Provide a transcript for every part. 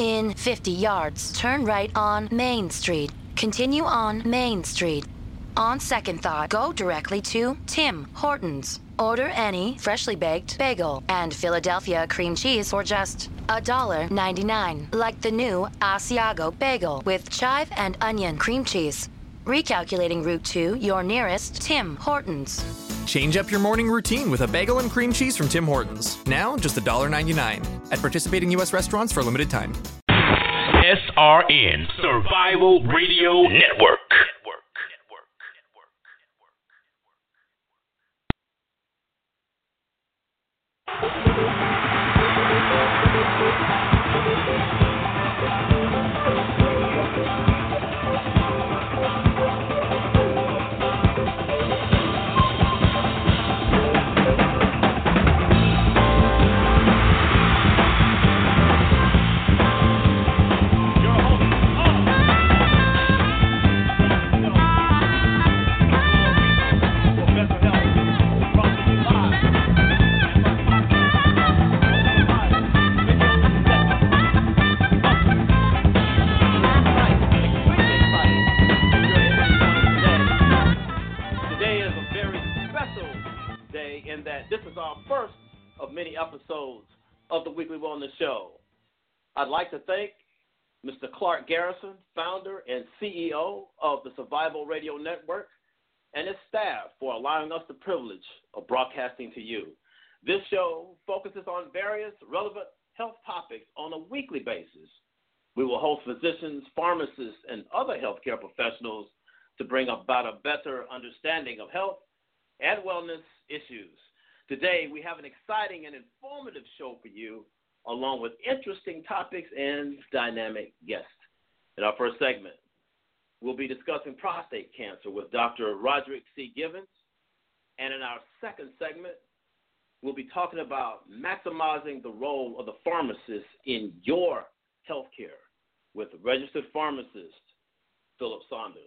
In 50 yards, turn right on Main Street. Continue on Main Street. On second thought, go directly to Tim Hortons. Order any freshly baked bagel and Philadelphia cream cheese for just $1.99, like the new Asiago bagel with chive and onion cream cheese. Recalculating route to your nearest Tim Hortons. Change up your morning routine with a bagel and cream cheese from Tim Hortons. Now just $1.99 at participating U.S. restaurants for a limited time. SRN Survival Radio Network. Today in that this is our first of many episodes of the Weekly Wellness Show. I'd like to thank Mr. Clark Garrison, founder and CEO of the Survival Radio Network, and his staff for allowing us the privilege of broadcasting to you. This show focuses on various relevant health topics on a weekly basis. We will host physicians, pharmacists, and other healthcare professionals to bring about a better understanding of health and wellness issues. Today, we have an exciting and informative show for you, along with interesting topics and dynamic guests. In our first segment, we'll be discussing prostate cancer with Dr. Roderick C. Givens. And in our second segment, we'll be talking about maximizing the role of the pharmacist in your healthcare with registered pharmacist Philip Saunders.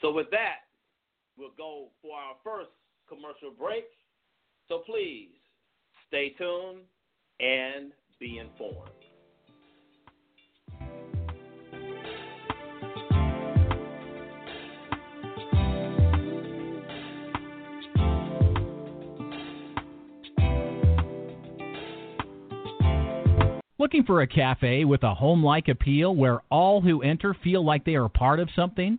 So, with that, we'll go for our first commercial break. So, please stay tuned and be informed. Looking for a cafe with a home like appeal where all who enter feel like they are part of something?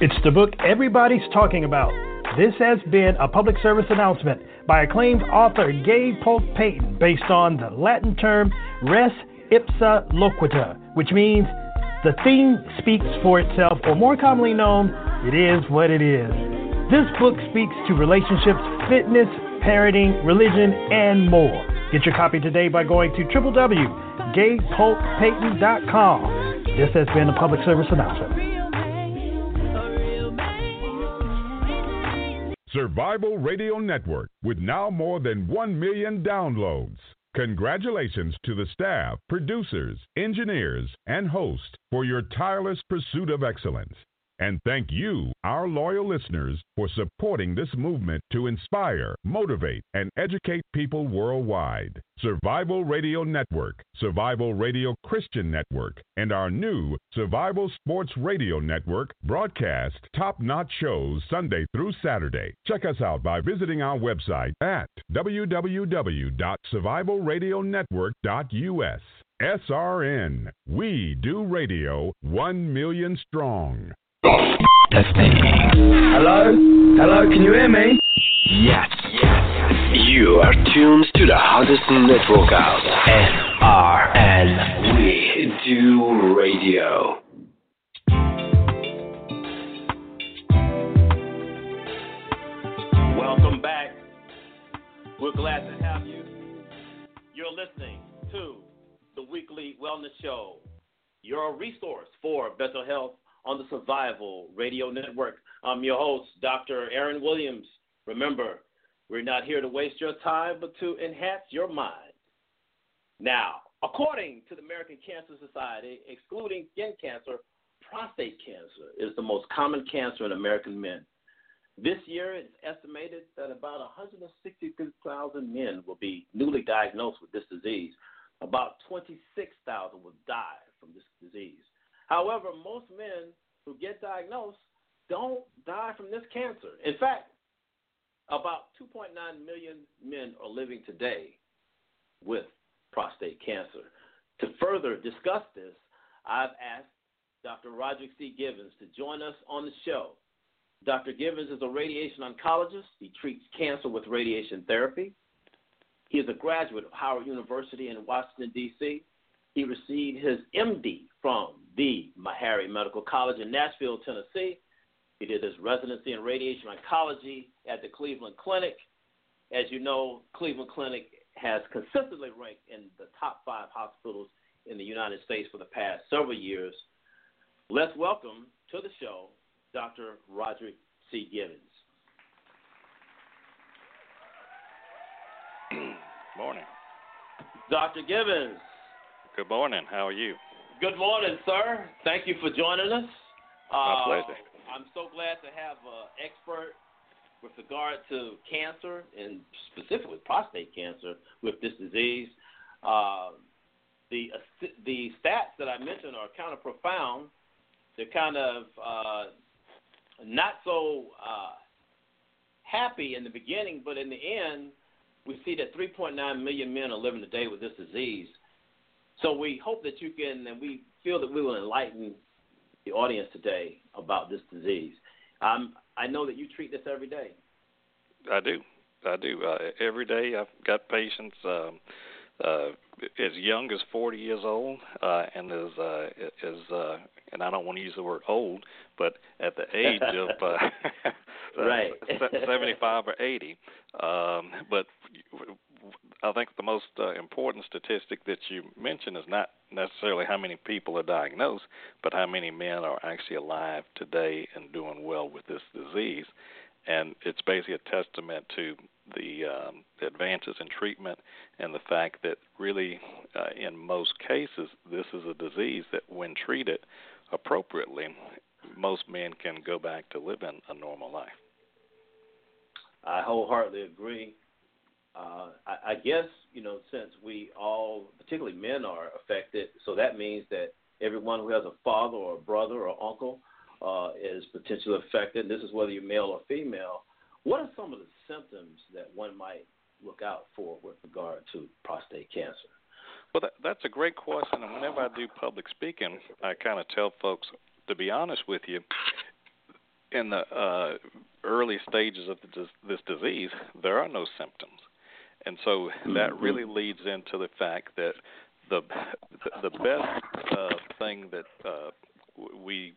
It's the book everybody's talking about. This has been a public service announcement by acclaimed author Gabe Polk Payton based on the Latin term res ipsa loquitur, which means the thing speaks for itself, or more commonly known, it is what it is. This book speaks to relationships, fitness, parenting, religion, and more. Get your copy today by going to www.gabepolkpayton.com. This has been a public service announcement. Survival Radio Network with now more than 1 million downloads. Congratulations to the staff, producers, engineers, and hosts for your tireless pursuit of excellence. And thank you, our loyal listeners, for supporting this movement to inspire, motivate, and educate people worldwide. Survival Radio Network, Survival Radio Christian Network, and our new Survival Sports Radio Network broadcast top notch shows Sunday through Saturday. Check us out by visiting our website at www.survivalradionetwork.us. SRN, we do radio 1 million strong. Testing. Hello? Hello, can you hear me? Yes. Yes. You are tuned to the hottest network out. SRN. We do radio. Welcome back. We're glad to have you. You're listening to the weekly wellness show, your resource for mental health on the Survival Radio Network. I'm your host, Dr. Aaron Williams. Remember, we're not here to waste your time, but to enhance your mind. Now, according to the American Cancer Society, excluding skin cancer, prostate cancer is the most common cancer in American men. This year, it's estimated that about 163,000 men will be newly diagnosed with this disease. About 26,000 will die from this disease. However, most men who get diagnosed don't die from this cancer. In fact, about 2.9 million men are living today with prostate cancer. To further discuss this, I've asked Dr. Roderick C. Givens to join us on the show. Dr. Givens is a radiation oncologist. He treats cancer with radiation therapy. He is a graduate of Howard University in Washington, D.C. He received his MD from the Meharry Medical College in Nashville, Tennessee. He did his residency in radiation oncology at the Cleveland Clinic. As you know, Cleveland Clinic has consistently ranked in the top five hospitals in the United States for the past several years. Let's welcome to the show Dr. Roderick C. Givens. morning. Dr. Givens. Good morning. How are you? Good morning, sir. Thank you for joining us. My uh, pleasure. I'm so glad to have an expert with regard to cancer and specifically prostate cancer with this disease. Uh, the the stats that I mentioned are kind of profound. They're kind of uh, not so uh, happy in the beginning, but in the end, we see that 3.9 million men are living today with this disease. So we hope that you can, and we feel that we will enlighten the audience today about this disease. Um, I know that you treat this every day. I do. I do. Uh, every day I've got patients um, uh, as young as 40 years old, uh, and as uh, as uh, and I don't want to use the word old, but at the age of uh, right 75 or 80. Um, but I think the most uh, important statistic that you mentioned is not necessarily how many people are diagnosed, but how many men are actually alive today and doing well with this disease. And it's basically a testament to the, um, advances in treatment and the fact that really, uh, in most cases, this is a disease that, when treated appropriately, most men can go back to living a normal life. I wholeheartedly agree. Uh, I, I guess you know since we all, particularly men, are affected, so that means that everyone who has a father or a brother or uncle uh, is potentially affected. And This is whether you're male or female. What are some of the symptoms that one might look out for with regard to prostate cancer? Well, that, that's a great question. And whenever I do public speaking, I kind of tell folks, to be honest with you, in the uh, early stages of this disease, there are no symptoms, and so that mm-hmm. really leads into the fact that the the best uh, thing that uh, we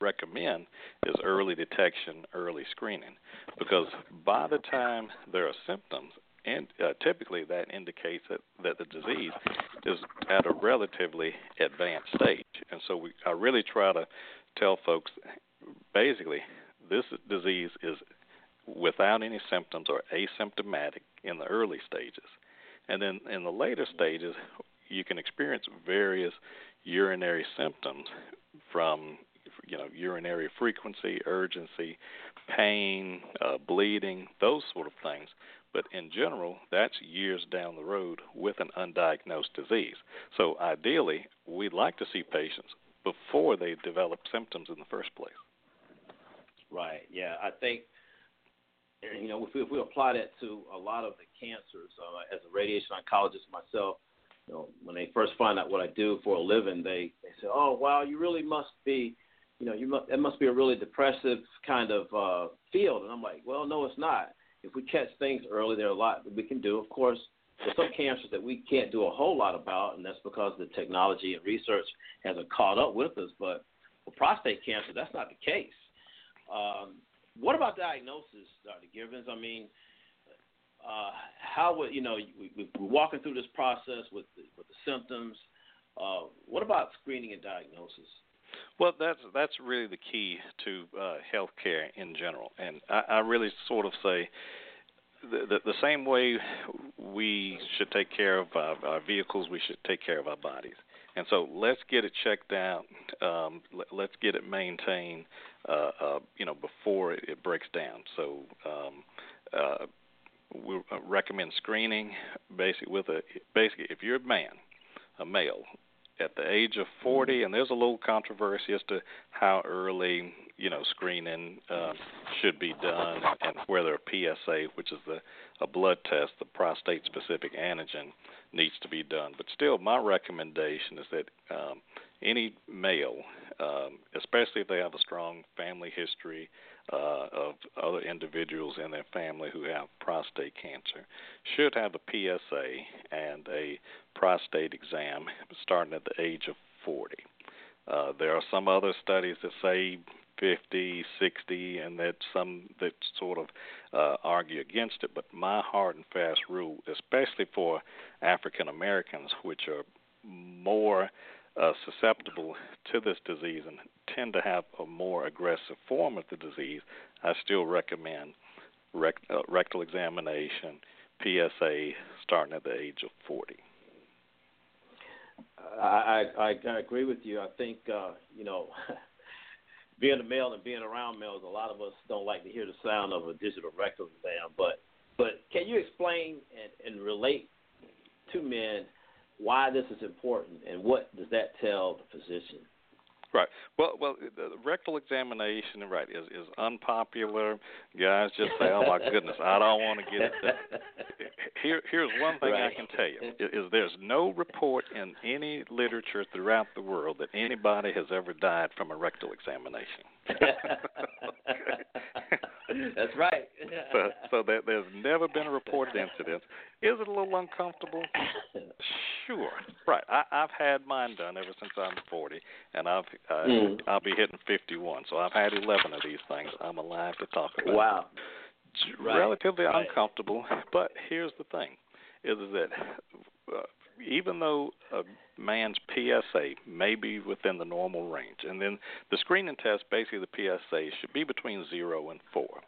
recommend is early detection, early screening, because by the time there are symptoms, and uh, typically that indicates that, that the disease is at a relatively advanced stage. And so we, I really try to tell folks basically this disease is without any symptoms or asymptomatic in the early stages. And then in the later stages, you can experience various urinary symptoms from you know urinary frequency, urgency, pain, uh, bleeding, those sort of things. But in general, that's years down the road with an undiagnosed disease. So ideally, we'd like to see patients before they develop symptoms in the first place. Right. Yeah, I think you know if we, if we apply that to a lot of the cancers, uh, as a radiation oncologist myself, you know, when they first find out what I do for a living, they they say, "Oh, wow, you really must be." You know, you must, it must be a really depressive kind of uh, field, and I'm like, well, no, it's not if we catch things early, there are a lot that we can do. Of course, there's some cancers that we can't do a whole lot about, and that's because the technology and research hasn't caught up with us. But for prostate cancer, that's not the case. Um, what about diagnosis, Dr. Givens? I mean, uh, how would you know we, we're walking through this process with the, with the symptoms? Uh, what about screening and diagnosis? Well, that's that's really the key to uh, healthcare in general, and I, I really sort of say the, the, the same way we should take care of our, our vehicles, we should take care of our bodies. And so let's get it checked out. Um, let, let's get it maintained, uh, uh, you know, before it, it breaks down. So um, uh, we recommend screening, basically with a basically if you're a man, a male, at the age of 40, and there's a little controversy as to how early you know screening uh, should be done, and whether a PSA, which is the a blood test, the prostate specific antigen, needs to be done. But still, my recommendation is that um, any male, um, especially if they have a strong family history uh, of other individuals in their family who have prostate cancer, should have a PSA and a prostate exam starting at the age of 40. Uh, there are some other studies that say 50, 60, and that some that sort of uh, argue against it. But my hard and fast rule, especially for African Americans, which are more uh, susceptible to this disease and tend to have a more aggressive form of the disease, I still recommend uh, rectal examination, PSA, starting at the age of 40. I, I I agree with you. I think uh, you know, being a male and being around males, a lot of us don't like to hear the sound of a digital rectal exam. But but can you explain and, and relate to men why this is important and what does that tell the physician? Right. Well, well, the rectal examination, right, is is unpopular. Guys just say, "Oh my goodness, I don't want to get it." Done. Here, here's one thing right. I can tell you: is there's no report in any literature throughout the world that anybody has ever died from a rectal examination. That's right. so, so there, there's never been a reported incident. Is it a little uncomfortable? Sure. Right. I, I've had mine done ever since I'm 40, and I've uh, mm. I'll be hitting 51. So I've had 11 of these things. I'm alive to talk about. Wow. Right. Relatively right. uncomfortable, but here's the thing: is that uh, even though a man's PSA may be within the normal range, and then the screening test, basically the PSA should be between zero and four.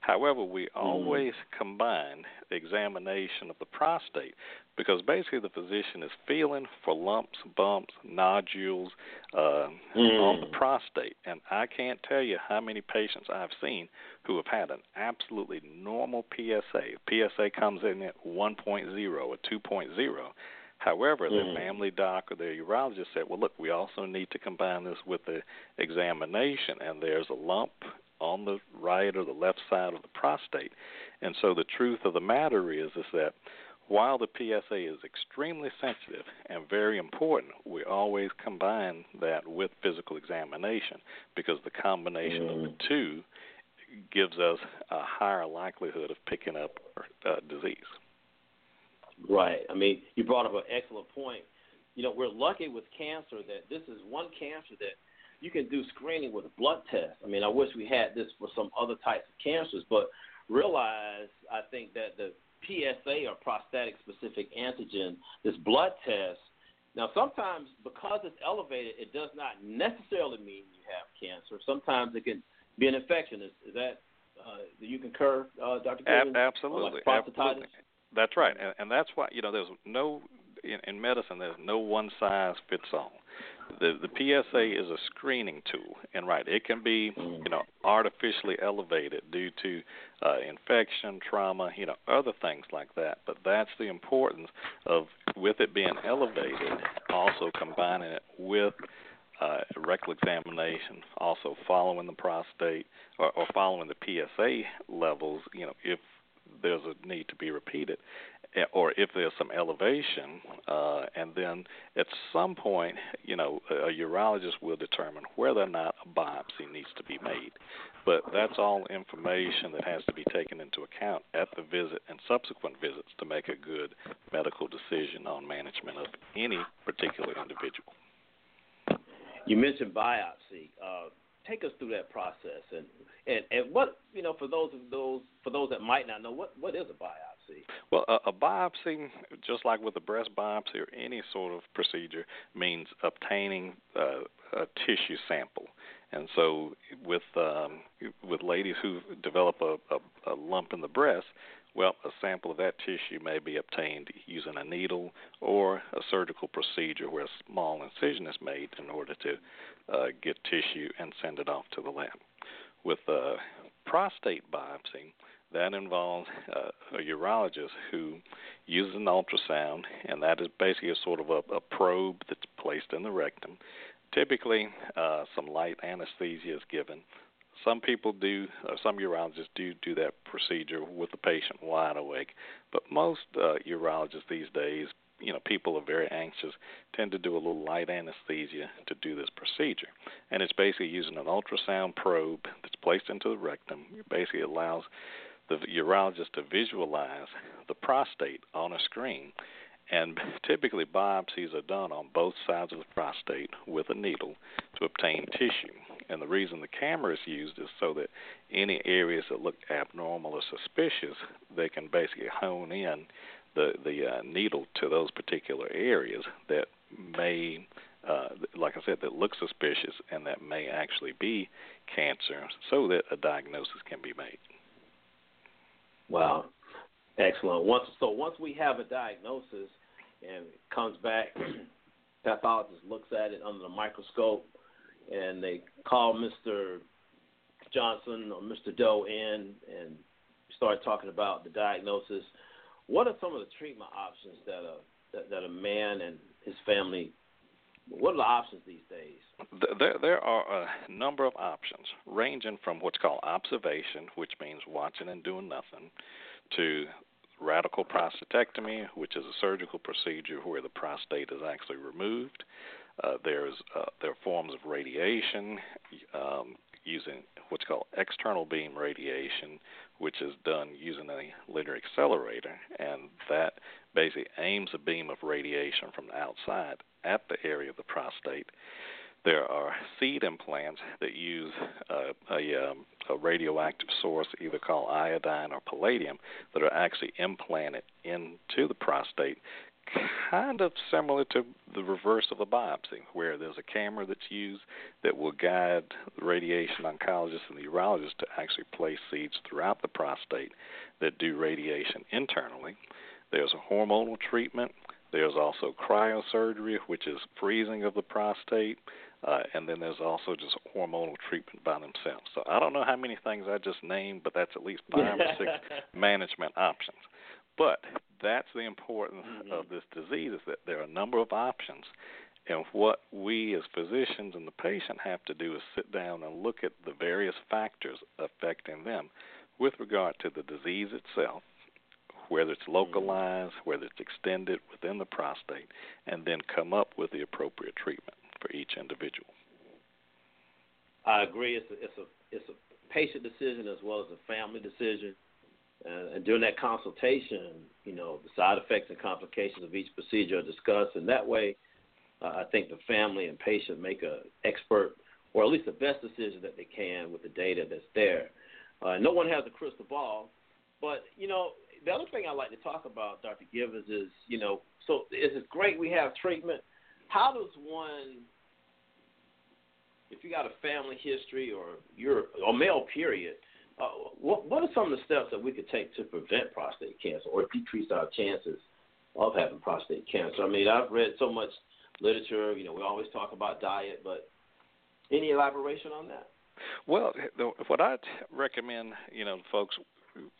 However, we mm-hmm. always mm. combine examination of the prostate because basically the physician is feeling for lumps, bumps, nodules uh, mm. on the prostate. And I can't tell you how many patients I've seen who have had an absolutely normal PSA. PSA comes in at 1.0 or 2.0. However, mm. their family doc or their urologist said, well, look, we also need to combine this with the examination, and there's a lump on the right or the left side of the prostate. And so the truth of the matter is is that while the PSA is extremely sensitive and very important, we always combine that with physical examination because the combination mm. of the mm. two gives us a higher likelihood of picking up uh, disease. Right. I mean, you brought up an excellent point. You know, we're lucky with cancer that this is one cancer that you can do screening with a blood test. I mean, I wish we had this for some other types of cancers, but realize I think that the PSA or prostatic specific antigen, this blood test, now sometimes because it's elevated, it does not necessarily mean you have cancer. Sometimes it can be an infection. Is, is that uh, do you concur, uh, Dr. Ab- absolutely, like absolutely. That's right, and, and that's why you know there's no in, in medicine there's no one size fits all. The the PSA is a screening tool, and right, it can be you know artificially elevated due to uh, infection, trauma, you know other things like that. But that's the importance of with it being elevated, also combining it with uh, rectal examination, also following the prostate or, or following the PSA levels. You know if there's a need to be repeated, eh, or if there's some elevation, uh, and then at some point, you know, a urologist will determine whether or not a biopsy needs to be made. But that's all information that has to be taken into account at the visit and subsequent visits to make a good medical decision on management of any particular individual. You mentioned biopsy. Uh, take us through that process and and and what you know for those of those for those that might not know what what is a biopsy? Well, a, a biopsy, just like with a breast biopsy or any sort of procedure, means obtaining uh, a tissue sample. And so, with um, with ladies who develop a, a, a lump in the breast, well, a sample of that tissue may be obtained using a needle or a surgical procedure where a small incision is made in order to uh, get tissue and send it off to the lab. With a prostate biopsy, that involves uh, a urologist who uses an ultrasound, and that is basically a sort of a, a probe that's placed in the rectum. Typically, uh, some light anesthesia is given some people do, uh, some urologists do do that procedure with the patient wide awake, but most uh, urologists these days, you know, people are very anxious, tend to do a little light anesthesia to do this procedure, and it's basically using an ultrasound probe that's placed into the rectum. It basically allows the urologist to visualize the prostate on a screen and typically biopsies are done on both sides of the prostate with a needle to obtain tissue. And the reason the camera is used is so that any areas that look abnormal or suspicious, they can basically hone in the the uh, needle to those particular areas that may, uh, like I said, that look suspicious and that may actually be cancer, so that a diagnosis can be made. Wow, excellent. Once so once we have a diagnosis and it comes back, pathologist looks at it under the microscope and they call Mr. Johnson or Mr. Doe in and start talking about the diagnosis. What are some of the treatment options that a that, that a man and his family what are the options these days? There, there are a number of options, ranging from what's called observation, which means watching and doing nothing, to radical prostatectomy, which is a surgical procedure where the prostate is actually removed, uh, there's uh, there are forms of radiation um, using what's called external beam radiation, which is done using a linear accelerator, and that basically aims a beam of radiation from the outside at the area of the prostate. There are seed implants that use uh, a, um, a radioactive source, either called iodine or palladium, that are actually implanted into the prostate, kind of similar to the reverse of a biopsy, where there's a camera that's used that will guide the radiation oncologist and the urologist to actually place seeds throughout the prostate that do radiation internally. There's a hormonal treatment. There's also cryosurgery, which is freezing of the prostate. Uh, and then there's also just hormonal treatment by themselves. So I don't know how many things I just named, but that's at least five or six management options. But that's the importance mm-hmm. of this disease is that there are a number of options. And what we as physicians and the patient have to do is sit down and look at the various factors affecting them with regard to the disease itself, whether it's mm-hmm. localized, whether it's extended within the prostate, and then come up with the appropriate treatment for each individual. I agree. It's a, it's a it's a patient decision as well as a family decision. Uh, and during that consultation, you know, the side effects and complications of each procedure are discussed, and that way, uh, I think the family and patient make a expert or at least the best decision that they can with the data that's there. Uh, no one has a crystal ball, but you know, the other thing I like to talk about, Dr. Givens, is you know, so it's great we have treatment. How does one, if you got a family history or you're or male period, uh, what what are some of the steps that we could take to prevent prostate cancer or decrease our chances of having prostate cancer? I mean, I've read so much literature. You know, we always talk about diet, but any elaboration on that? Well, what I'd recommend, you know, folks,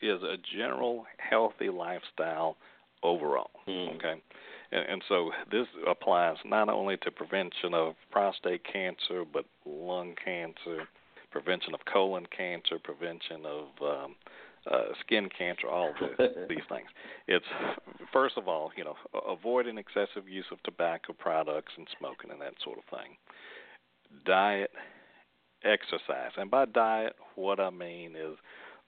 is a general healthy lifestyle overall. Mm. Okay, and, and so this applies not only to prevention of prostate cancer, but lung cancer, prevention of colon cancer, prevention of um, uh, skin cancer, all the, these things. It's first of all, you know, avoiding excessive use of tobacco products and smoking and that sort of thing. Diet, exercise, and by diet, what I mean is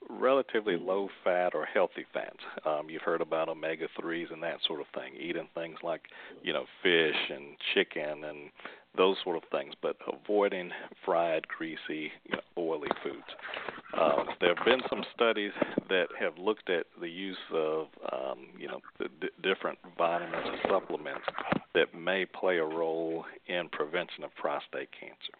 relatively low fat or healthy fats. Um, you've heard about omega threes and that sort of thing. Eating things like you know fish and chicken and those sort of things, but avoiding fried, greasy, you know, oily foods. Uh, there have been some studies that have looked at the use of, um, you know, the d- different vitamins and supplements that may play a role in prevention of prostate cancer.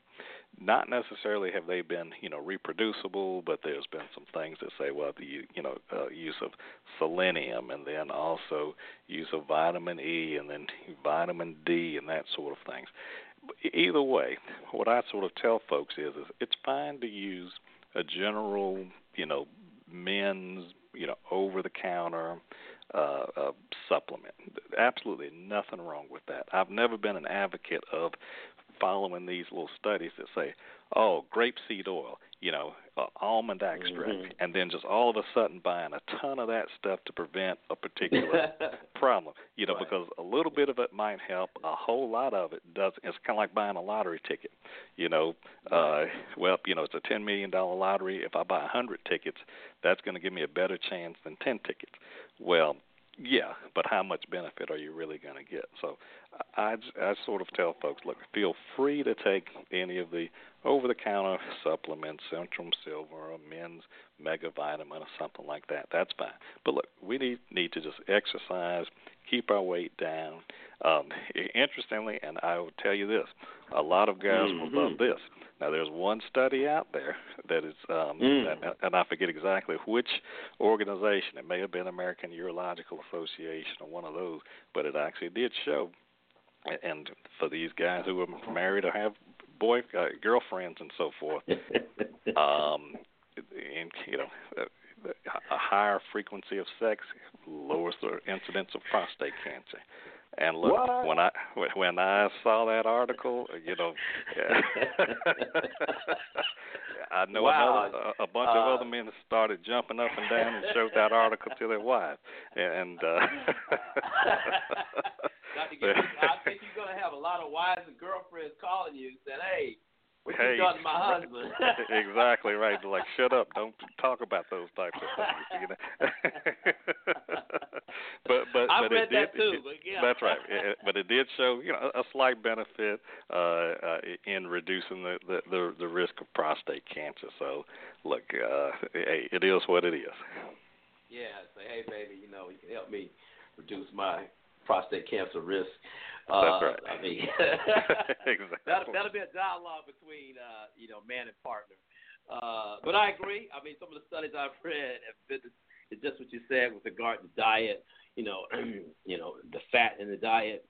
Not necessarily have they been, you know, reproducible, but there's been some things that say, well, the you know uh, use of selenium, and then also use of vitamin E, and then vitamin D, and that sort of things. Either way, what I sort of tell folks is, is it's fine to use a general, you know, men's, you know, over the counter uh, uh, supplement. Absolutely nothing wrong with that. I've never been an advocate of following these little studies that say, oh, grapeseed oil, you know, uh, almond extract, mm-hmm. and then just all of a sudden buying a ton of that stuff to prevent a particular problem. You know, right. because a little bit of it might help, a whole lot of it doesn't. It's kind of like buying a lottery ticket. You know, uh, well, you know, it's a ten million dollar lottery. If I buy a hundred tickets, that's going to give me a better chance than ten tickets. Well, yeah, but how much benefit are you really going to get? So I, I sort of tell folks, look, feel free to take any of the over-the-counter supplements, Centrum Silver, or Men's Mega Vitamin, or something like that. That's fine. But look, we need need to just exercise, keep our weight down. Um, interestingly, and I will tell you this, a lot of guys mm-hmm. will love this now, there's one study out there that is, um, mm. and I forget exactly which organization. It may have been American Urological Association or one of those, but it actually did show. And for these guys who are married or have boy uh, girlfriends and so forth, um, and you know, a higher frequency of sex lowers the incidence of prostate cancer. And look, what? when I when I saw that article, you know, I know wow. another, a, a bunch uh, of other men started jumping up and down and showed that article to their wives, and. uh I think you're gonna have a lot of wives and girlfriends calling you saying, "Hey, what hey, you done to my husband? exactly right. Like, shut up! Don't talk about those types of things. You know. But but I but read it did. that too. But yeah. That's right. It, but it did show you know a slight benefit uh, uh, in reducing the, the the the risk of prostate cancer. So look, uh, hey, it is what it is. Yeah. Say, hey, baby, you know, you can help me reduce my prostate cancer risk. Uh, That's right. I mean, exactly. that'll, that'll be a dialogue between uh, you know man and partner. Uh, but I agree. I mean, some of the studies I've read have been it's just what you said with regard to diet. You know, you know the fat in the diet.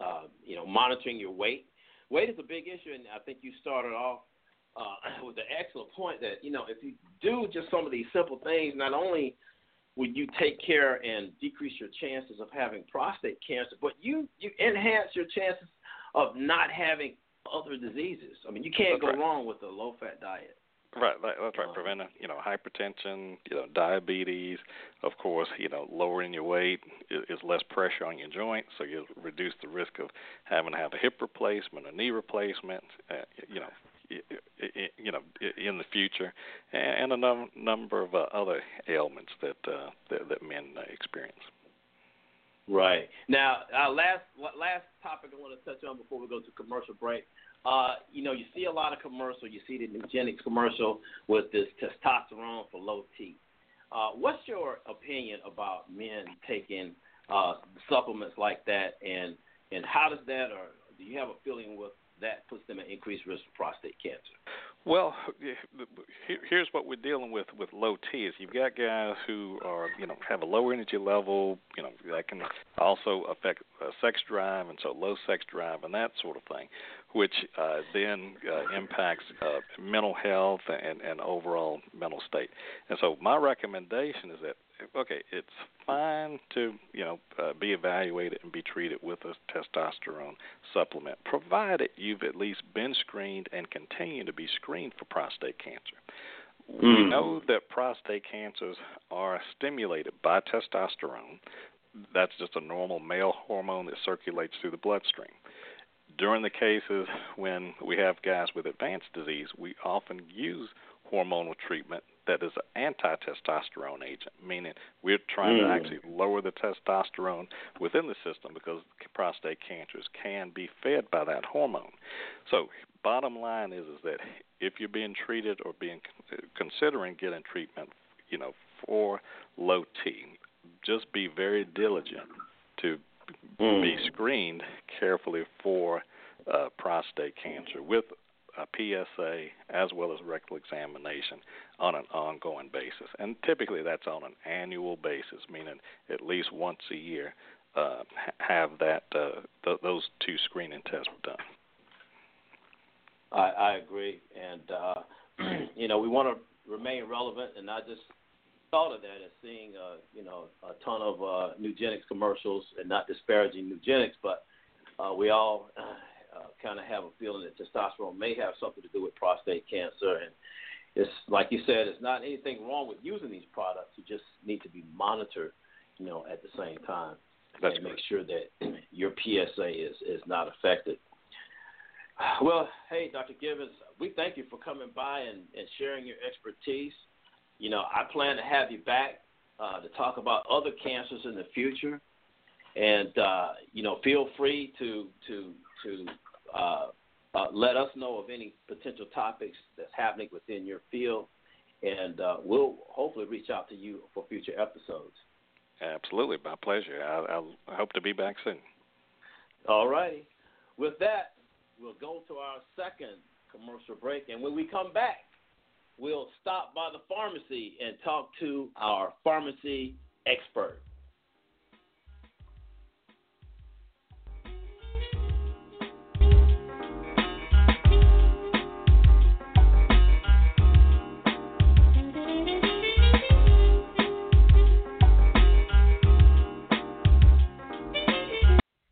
Uh, you know, monitoring your weight. Weight is a big issue, and I think you started off uh, with an excellent point that you know if you do just some of these simple things, not only would you take care and decrease your chances of having prostate cancer, but you you enhance your chances of not having other diseases. I mean, you can't that's go right. wrong with a low fat diet. Right, that's right. Preventing, you know, hypertension, you know, diabetes. Of course, you know, lowering your weight is, is less pressure on your joints, so you reduce the risk of having to have a hip replacement, a knee replacement. Uh, you know, you know, in the future, and a num- number of uh, other ailments that, uh, that that men uh, experience. Right now, uh, last last topic I want to touch on before we go to commercial break. Uh, you know, you see a lot of commercial. You see the Nugenix commercial with this testosterone for low T. Uh, what's your opinion about men taking uh, supplements like that, and and how does that, or do you have a feeling with that puts them at increased risk for prostate cancer? Well, here's what we're dealing with with low T is you've got guys who are you know have a lower energy level, you know that can also affect uh, sex drive and so low sex drive and that sort of thing, which uh, then uh, impacts uh, mental health and, and overall mental state. And so my recommendation is that okay, it's fine to you know uh, be evaluated and be treated with a testosterone supplement, provided you've at least been screened and continue to be screened for prostate cancer. We hmm. know that prostate cancers are stimulated by testosterone. That's just a normal male hormone that circulates through the bloodstream. During the cases when we have guys with advanced disease, we often use hormonal treatment that is an anti-testosterone agent, meaning we're trying mm. to actually lower the testosterone within the system because prostate cancers can be fed by that hormone. So, bottom line is is that if you're being treated or being considering getting treatment, you know, for low T, just be very diligent to mm. be screened carefully for uh, prostate cancer with a PSA as well as rectal examination on an ongoing basis. And typically that's on an annual basis, meaning at least once a year uh, have that uh, th- those two screening tests done. I, I agree, and uh, you know we want to remain relevant and not just thought of that as seeing uh, you know a ton of uh, Nugenix commercials and not disparaging Nugenix, but uh, we all uh, uh, kind of have a feeling that testosterone may have something to do with prostate cancer. And it's like you said, it's not anything wrong with using these products. You just need to be monitored, you know, at the same time That's and make sure that your PSA is is not affected. Well, hey, Dr. Givens, we thank you for coming by and, and sharing your expertise. You know, I plan to have you back uh, to talk about other cancers in the future. And uh, you know, feel free to to to uh, uh, let us know of any potential topics that's happening within your field, and uh, we'll hopefully reach out to you for future episodes. Absolutely, my pleasure. I, I hope to be back soon. All righty. With that, we'll go to our second commercial break, and when we come back, we'll stop by the pharmacy and talk to our pharmacy expert.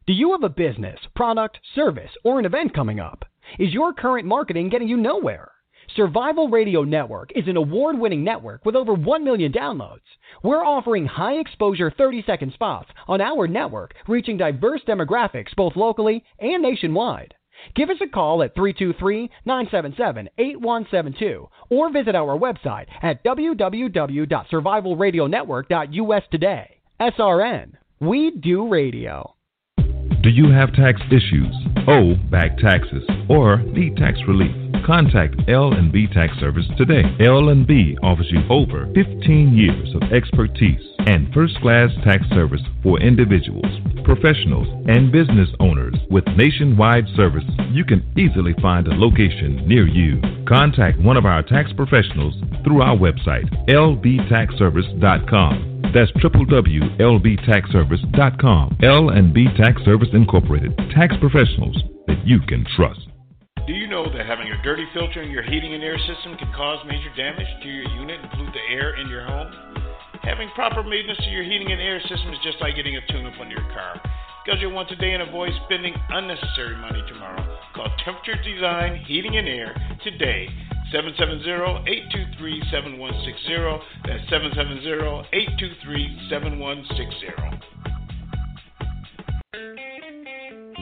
Do you have a business, product, service, or an event coming up? Is your current marketing getting you nowhere? Survival Radio Network is an award winning network with over 1 million downloads. We're offering high exposure 30 second spots on our network, reaching diverse demographics both locally and nationwide. Give us a call at 323 977 8172 or visit our website at www.survivalradionetwork.us today. SRN. We do radio. Do you have tax issues, owe back taxes, or need tax relief? Contact L&B Tax Service today. L&B offers you over 15 years of expertise and first-class tax service for individuals, professionals, and business owners with nationwide service. You can easily find a location near you. Contact one of our tax professionals through our website, lbtaxservice.com. That's www.lbtaxservice.com. L&B Tax Service Incorporated. Tax professionals that you can trust. Do you know that having a dirty filter in your heating and air system can cause major damage to your unit, include the air in your home? Having proper maintenance to your heating and air system is just like getting a tune-up on your car. Schedule one today and avoid spending unnecessary money tomorrow. Call Temperature Design Heating and Air today 770-823-7160. That's 770-823-7160.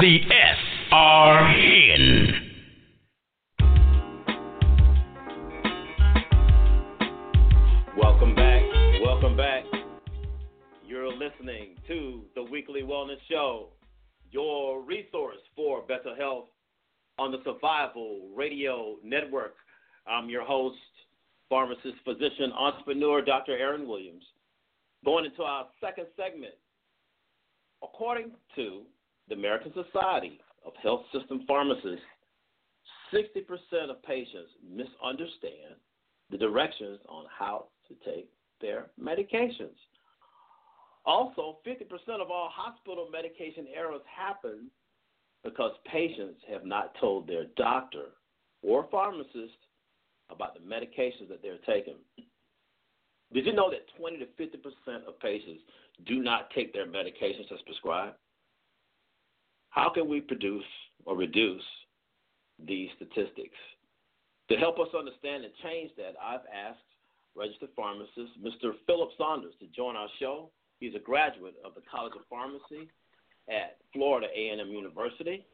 The SRN. Welcome back. Welcome back. You're listening to the Weekly Wellness Show, your resource for better health on the Survival Radio Network. I'm your host, pharmacist, physician, entrepreneur, Dr. Aaron Williams. Going into our second segment. According to the American Society of Health System Pharmacists, 60% of patients misunderstand the directions on how to take their medications. Also, 50% of all hospital medication errors happen because patients have not told their doctor or pharmacist about the medications that they're taking. Did you know that 20 to 50 percent of patients do not take their medications as prescribed? How can we produce or reduce these statistics? To help us understand and change that, I've asked registered pharmacist Mr. Philip Saunders to join our show. He's a graduate of the College of Pharmacy at Florida A&M University,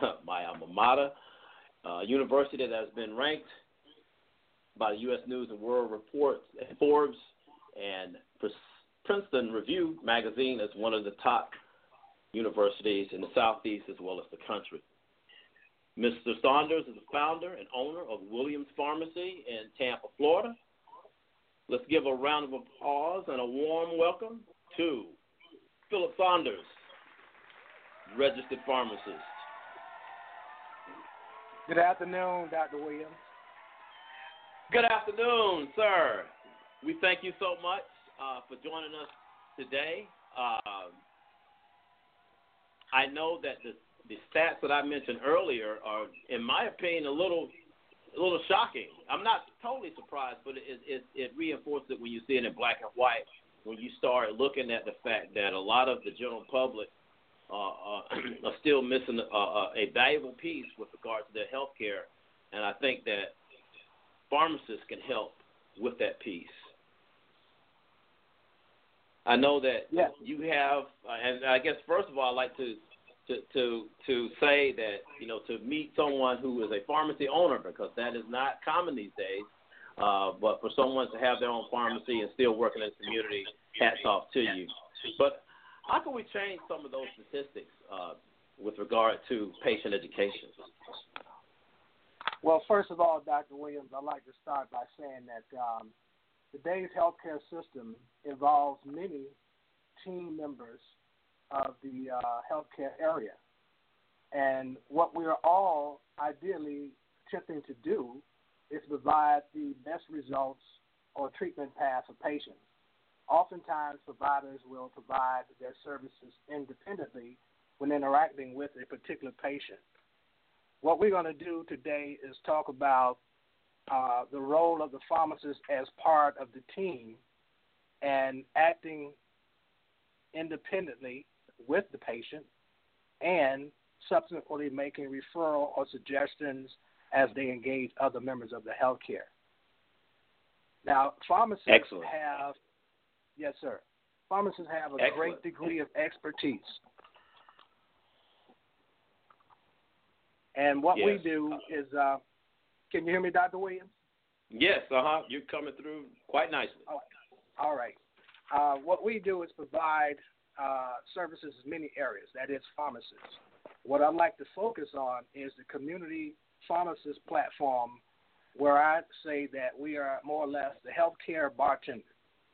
my alma mater, a university that has been ranked by the U.S. News and World Report, Forbes, and Princeton Review magazine as one of the top universities in the Southeast as well as the country. Mr. Saunders is the founder and owner of Williams Pharmacy in Tampa, Florida. Let's give a round of applause and a warm welcome to Philip Saunders, registered pharmacist. Good afternoon, Dr. Williams. Good afternoon, sir. We thank you so much uh, for joining us today. Uh, I know that the the stats that I mentioned earlier are, in my opinion, a little a little shocking. I'm not totally surprised, but it it, it reinforces it when you see it in black and white. When you start looking at the fact that a lot of the general public uh, uh, are still missing a, a valuable piece with regard to their health care, and I think that pharmacists can help with that piece. I know that you have, uh, and I guess first of all, I'd like to to to to say that you know to meet someone who is a pharmacy owner because that is not common these days. Uh, but for someone to have their own pharmacy and still working in the community, hats off to you. But how can we change some of those statistics uh, with regard to patient education? Well, first of all, Dr. Williams, I'd like to start by saying that um, today's healthcare system involves many team members of the uh, healthcare area. And what we are all ideally attempting to do is provide the best results or treatment path for patients. Oftentimes, providers will provide their services independently when interacting with a particular patient. What we're going to do today is talk about uh, the role of the pharmacist as part of the team and acting independently with the patient and subsequently making referral or suggestions as they engage other members of the healthcare. Now, pharmacists Excellent. have, yes, sir. Pharmacists have a Excellent. great degree of expertise. And what we do is, uh, can you hear me, Dr. Williams? Yes, uh huh. You're coming through quite nicely. Oh, all right. Uh, what we do is provide uh, services in many areas, that is, pharmacists. What I'd like to focus on is the community pharmacist platform, where I say that we are more or less the healthcare bartender.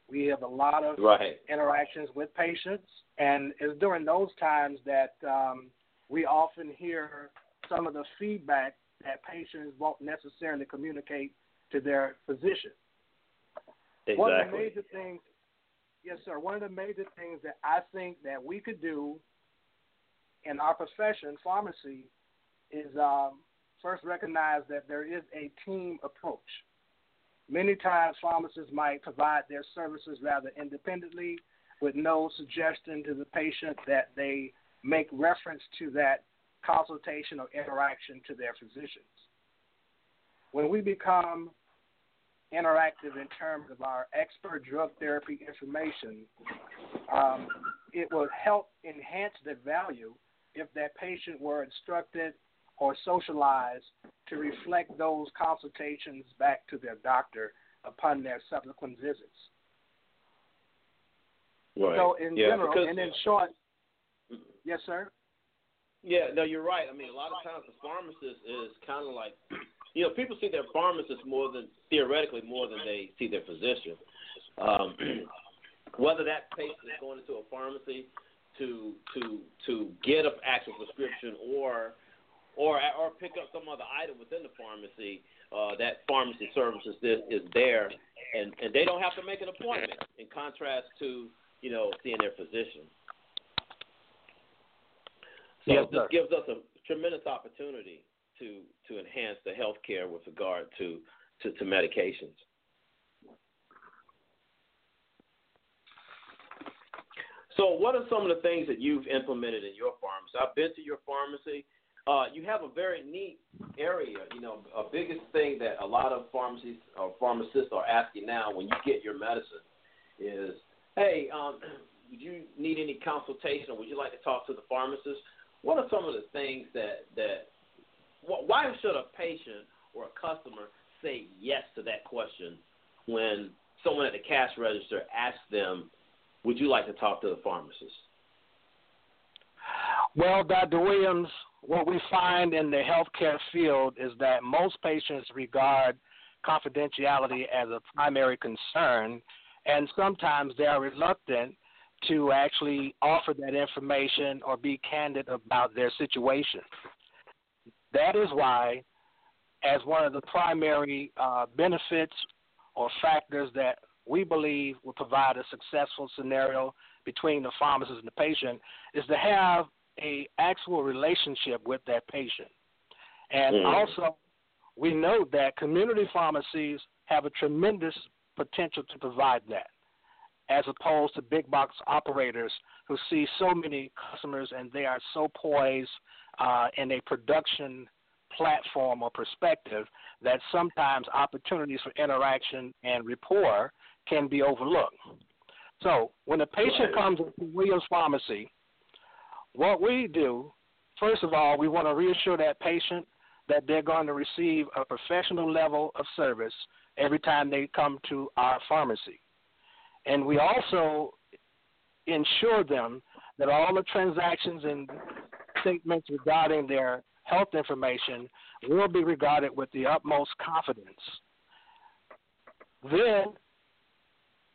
We have a lot of Right. interactions with patients, and it's during those times that um, we often hear some of the feedback that patients won't necessarily communicate to their physician. Exactly. One of the major things, yes, sir. One of the major things that I think that we could do in our profession, pharmacy, is um, first recognize that there is a team approach. Many times, pharmacists might provide their services rather independently, with no suggestion to the patient that they make reference to that consultation or interaction to their physicians. When we become interactive in terms of our expert drug therapy information, um, it will help enhance the value if that patient were instructed or socialized to reflect those consultations back to their doctor upon their subsequent visits. Right. So, in yeah, general, because, and in short, yes, sir. Yeah, no, you're right. I mean, a lot of times the pharmacist is kind of like, you know, people see their pharmacist more than theoretically more than they see their physician. Um, whether that patient is going into a pharmacy to to to get an actual prescription or or or pick up some other item within the pharmacy, uh, that pharmacy services is, is there, and and they don't have to make an appointment. In contrast to you know seeing their physician. So Yes, this gives us a tremendous opportunity to to enhance the health care with regard to, to, to medications. So, what are some of the things that you've implemented in your pharmacy? I've been to your pharmacy. Uh, you have a very neat area. You know, a biggest thing that a lot of pharmacies or pharmacists are asking now when you get your medicine is, hey, um, would you need any consultation? Would you like to talk to the pharmacist? What are some of the things that that why should a patient or a customer say yes to that question when someone at the cash register asks them, "Would you like to talk to the pharmacist?" Well, Dr. Williams, what we find in the healthcare field is that most patients regard confidentiality as a primary concern, and sometimes they are reluctant to actually offer that information or be candid about their situation. That is why, as one of the primary uh, benefits or factors that we believe will provide a successful scenario between the pharmacist and the patient, is to have a actual relationship with that patient. And mm. also, we know that community pharmacies have a tremendous potential to provide that, as opposed to big box operators who see so many customers and they are so poised uh, in a production platform or perspective that sometimes opportunities for interaction and rapport can be overlooked. So when a patient comes into Williams Pharmacy, what we do, first of all, we want to reassure that patient that they're going to receive a professional level of service every time they come to our pharmacy. And we also ensure them that all the transactions and statements regarding their health information will be regarded with the utmost confidence. Then,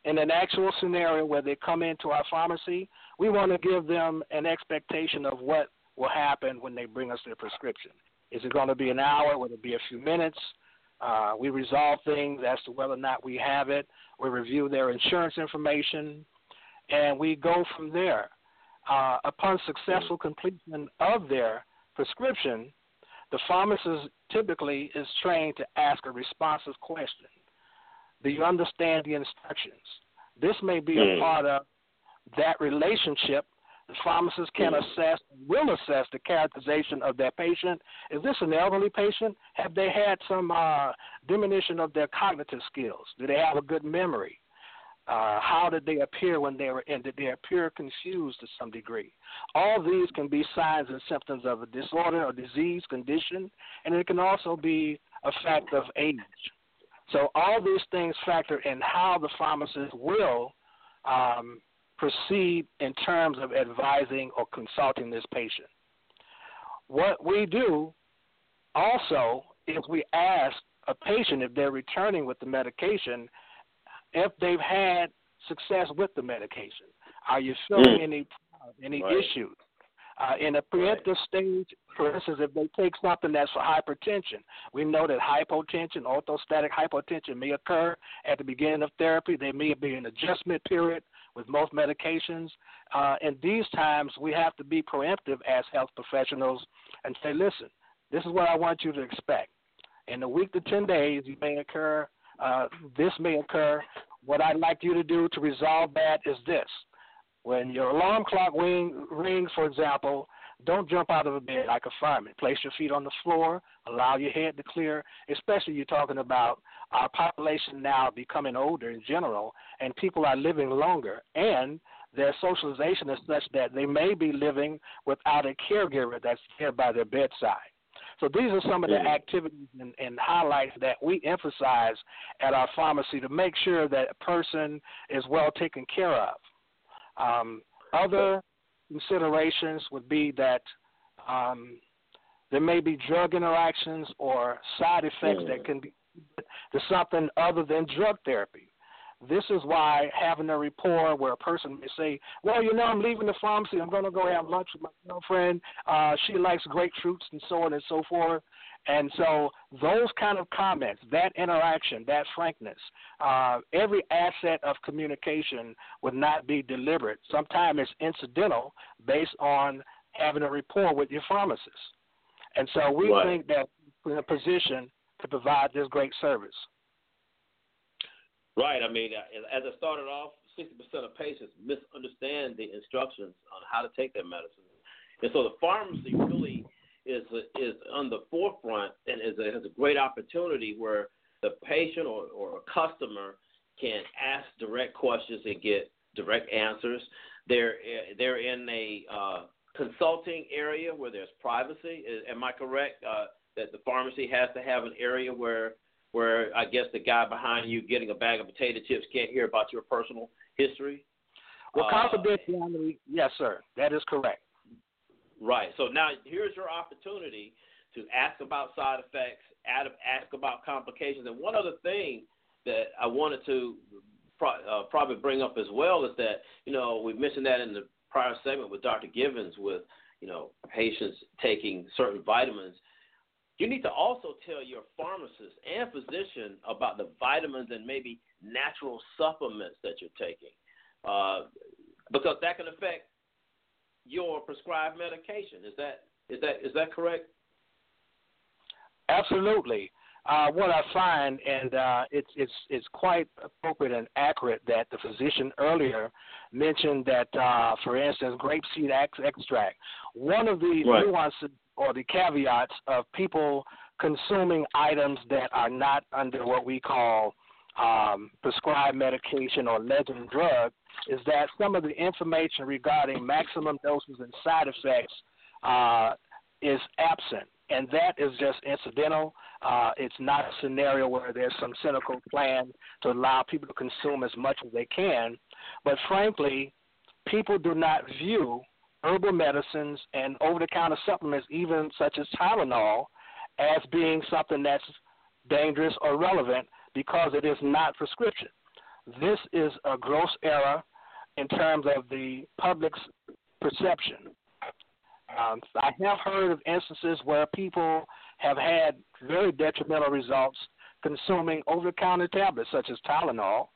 in an actual scenario where they come into our pharmacy, we want to give them an expectation of what will happen when they bring us their prescription. Is it going to be an hour? Will it be a few minutes? Uh, we resolve things as to whether or not we have it. We review their insurance information, and we go from there. Uh, upon successful completion of their prescription, the pharmacist typically is trained to ask a responsive question. Do you understand the instructions? This may be a hmm. part of that relationship. The pharmacist can hmm. assess, will assess the characterization of that patient. Is this an elderly patient? Have they had some uh, diminution of their cognitive skills? Do they have a good memory? Uh, how did they appear when they were in? Did they appear confused to some degree? All these can be signs and symptoms of a disorder or disease condition, and it can also be a fact of age. So all these things factor in how the pharmacist will um, proceed in terms of advising or consulting this patient. What we do also is we ask a patient if they're returning with the medication if they've had success with the medication. Are you feeling mm. any any right. issues? Uh, in a preemptive right. stage, for instance, if they take something that's for hypertension, we know that hypotension, orthostatic hypotension, may occur at the beginning of therapy. There may be an adjustment period with most medications. Uh, in these times, we have to be preemptive as health professionals and say, listen, this is what I want you to expect. In a week to 10 days, you may occur uh, this may occur. What I'd like you to do to resolve that is this. When your alarm clock ring, rings, for example, don't jump out of a bed like a fireman. Place your feet on the floor. Allow your head to clear, especially you're talking about our population now becoming older in general, and people are living longer. And their socialization is such that they may be living without a caregiver that's there by their bedside. So these are some of the mm-hmm. activities and, and highlights that we emphasize at our pharmacy to make sure that a person is well taken care of. Um, other considerations would be that um, there may be drug interactions or side effects mm. that can be to something other than drug therapy. This is why having a rapport where a person may say, Well, you know, I'm leaving the pharmacy. I'm going to go have lunch with my girlfriend. Uh, she likes grapefruits and so on and so forth. And so, those kind of comments, that interaction, that frankness, uh, every asset of communication would not be deliberate. Sometimes it's incidental based on having a rapport with your pharmacist. And so, we right. think that we're in a position to provide this great service. Right. I mean, as I started off 60% of patients misunderstand the instructions on how to take their medicine. And so the pharmacy really is is on the forefront and is a, has a great opportunity where the patient or, or a customer can ask direct questions and get direct answers. They're they're in a uh, consulting area where there's privacy. Am I correct uh, that the pharmacy has to have an area where where I guess the guy behind you getting a bag of potato chips can't hear about your personal history? Well, uh, confidentiality, yes, sir. That is correct. Right. So now here's your opportunity to ask about side effects, ask about complications. And one other thing that I wanted to uh, probably bring up as well is that, you know, we mentioned that in the prior segment with Dr. Givens with, you know, patients taking certain vitamins. You need to also tell your pharmacist and physician about the vitamins and maybe natural supplements that you're taking, uh, because that can affect your prescribed medication. Is that is that is that correct? Absolutely. Uh, what I find, and uh, it's it's it's quite appropriate and accurate that the physician earlier mentioned that, uh, for instance, grapeseed extract. One of the right. nuances or the caveats of people consuming items that are not under what we call um, prescribed medication or legend drug is that some of the information regarding maximum doses and side effects uh, is absent. And that is just incidental. Uh, it's not a scenario where there's some cynical plan to allow people to consume as much as they can. But frankly, people do not view herbal medicines and over the counter supplements, even such as Tylenol, as being something that's dangerous or relevant because it is not prescription. This is a gross error in terms of the public's perception. Um, I have heard of instances where people have had very detrimental results consuming over the counter tablets such as Tylenol,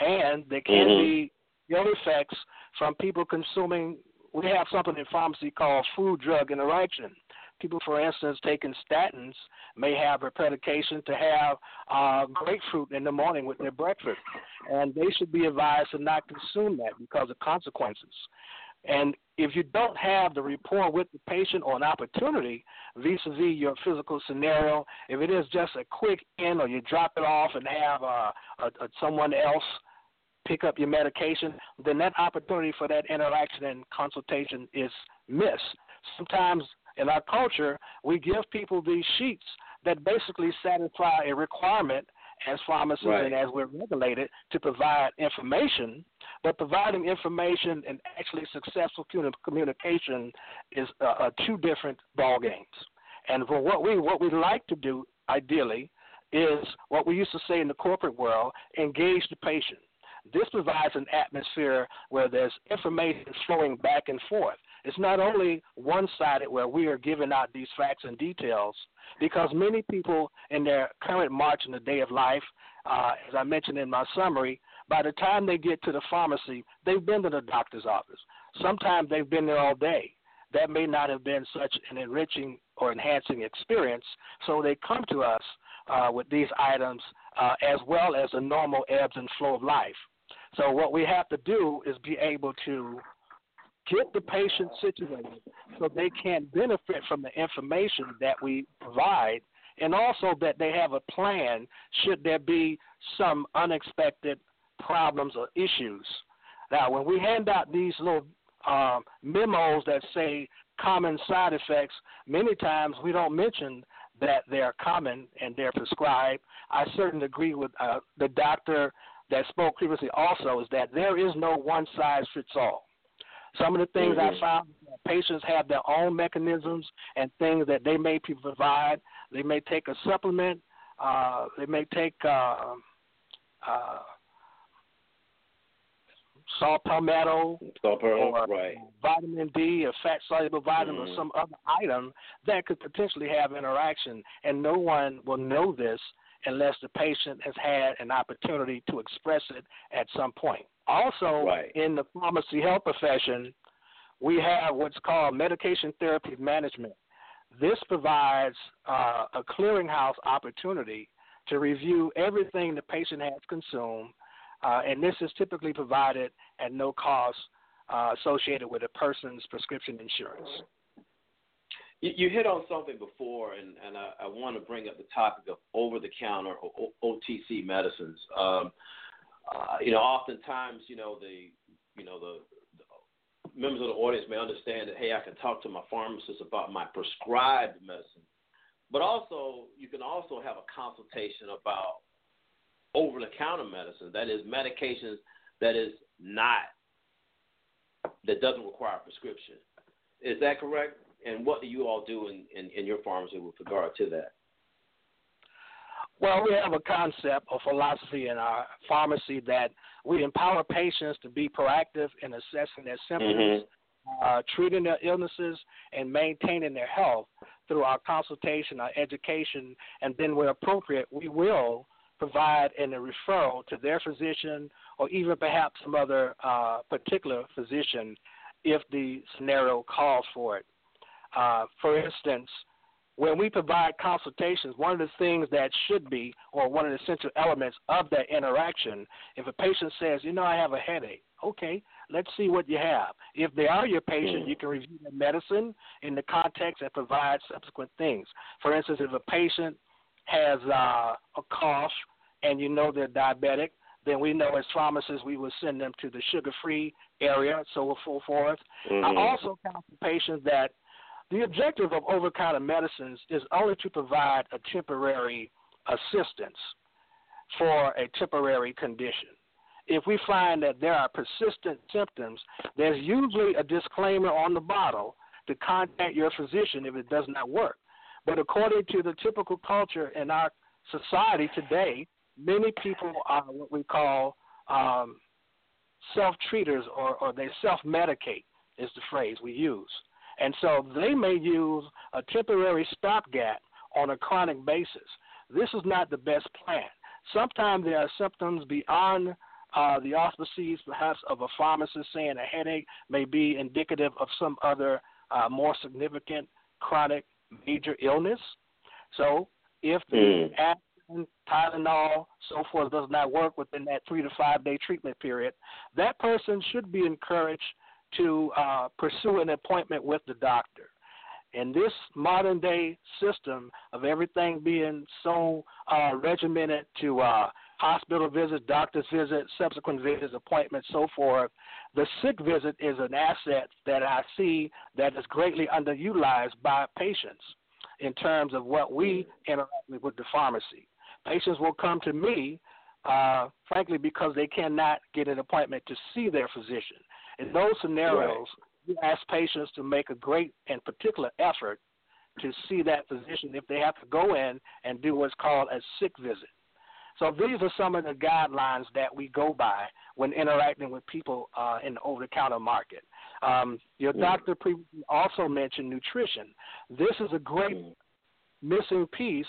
and there can mm-hmm. be ill effects from people consuming. We have something in pharmacy called food drug interaction. People, for instance, taking statins may have a predication to have uh, grapefruit in the morning with their breakfast, and they should be advised to not consume that because of consequences. And if you don't have the rapport with the patient or an opportunity vis-a-vis your physical scenario, if it is just a quick in or you drop it off and have uh, a, a, someone else pick up your medication, then that opportunity for that interaction and consultation is missed. Sometimes in our culture, we give people these sheets that basically satisfy a requirement as pharmacists right. and as we're regulated to provide information, but providing information and actually successful communication is uh, uh, two different ball games. And for what we what we like to do ideally is what we used to say in the corporate world: engage the patient. This provides an atmosphere where there's information flowing back and forth. It's not only one sided where we are giving out these facts and details, because many people in their current march in the day of life, uh, as I mentioned in my summary, by the time they get to the pharmacy, they've been to the doctor's office. Sometimes they've been there all day. That may not have been such an enriching or enhancing experience, so they come to us uh, with these items uh, as well as the normal ebbs and flow of life. So what we have to do is be able to get the patient situated so they can benefit from the information that we provide and also that they have a plan should there be some unexpected problems or issues. Now, when we hand out these little um, memos that say common side effects, many times we don't mention that they're common and they're prescribed. I certainly agree with uh, the doctor that spoke previously also is that there is no one size fits all. Some of the things mm-hmm. I found patients have their own mechanisms and things that they may provide. They may take a supplement. Uh, they may take uh, uh, saw palmetto or right. vitamin D, a fat soluble vitamin, mm-hmm. or some other item that could potentially have interaction. And no one will know this unless the patient has had an opportunity to express it at some point. Also, right. in the pharmacy health profession, we have what's called medication therapy management. This provides uh, a clearinghouse opportunity to review everything the patient has consumed, uh, and this is typically provided at no cost uh, associated with a person's prescription insurance. You, hit on something before, and, and I, I want to bring up the topic of over-the-counter or o- OTC medicines. Um, uh, you know, oftentimes, you know, the you know the, the members of the audience may understand that hey, I can talk to my pharmacist about my prescribed medicine, but also you can also have a consultation about over-the-counter medicine. That is medications that is not that doesn't require a prescription. Is that correct? And what do you all do in, in, in your pharmacy with regard to that? Well, we have a concept a philosophy in our pharmacy that we empower patients to be proactive in assessing their symptoms, mm-hmm. uh, treating their illnesses, and maintaining their health through our consultation, our education, and then, where appropriate, we will provide a referral to their physician or even perhaps some other uh, particular physician if the scenario calls for it. Uh, for instance, when we provide consultations, one of the things that should be, or one of the essential elements of that interaction, if a patient says, you know, I have a headache, okay, let's see what you have. If they are your patient, you can review the medicine in the context and provide subsequent things. For instance, if a patient has uh, a cough and you know they're diabetic, then we know as pharmacists we will send them to the sugar-free area, so forth. Mm-hmm. I also counsel patients that the objective of over-the-counter medicines is only to provide a temporary assistance for a temporary condition. If we find that there are persistent symptoms, there's usually a disclaimer on the bottle to contact your physician if it does not work. But according to the typical culture in our society today, many people are what we call um, self treaters or, or they self medicate, is the phrase we use. And so they may use a temporary stopgap on a chronic basis. This is not the best plan. Sometimes there are symptoms beyond uh, the auspices, perhaps of a pharmacist saying a headache may be indicative of some other uh, more significant chronic major illness. So if the mm. aspirin, Tylenol, so forth does not work within that three to five day treatment period, that person should be encouraged to uh, pursue an appointment with the doctor. In this modern day system of everything being so uh, regimented to uh, hospital visits, doctor's visits, subsequent visits, appointments, so forth, the sick visit is an asset that I see that is greatly underutilized by patients in terms of what we interact with the pharmacy. Patients will come to me, uh, frankly, because they cannot get an appointment to see their physician. In those scenarios, right. you ask patients to make a great and particular effort to see that physician if they have to go in and do what's called a sick visit. So these are some of the guidelines that we go by when interacting with people uh, in the over-the-counter market. Um, your mm. doctor previously also mentioned nutrition. This is a great mm. missing piece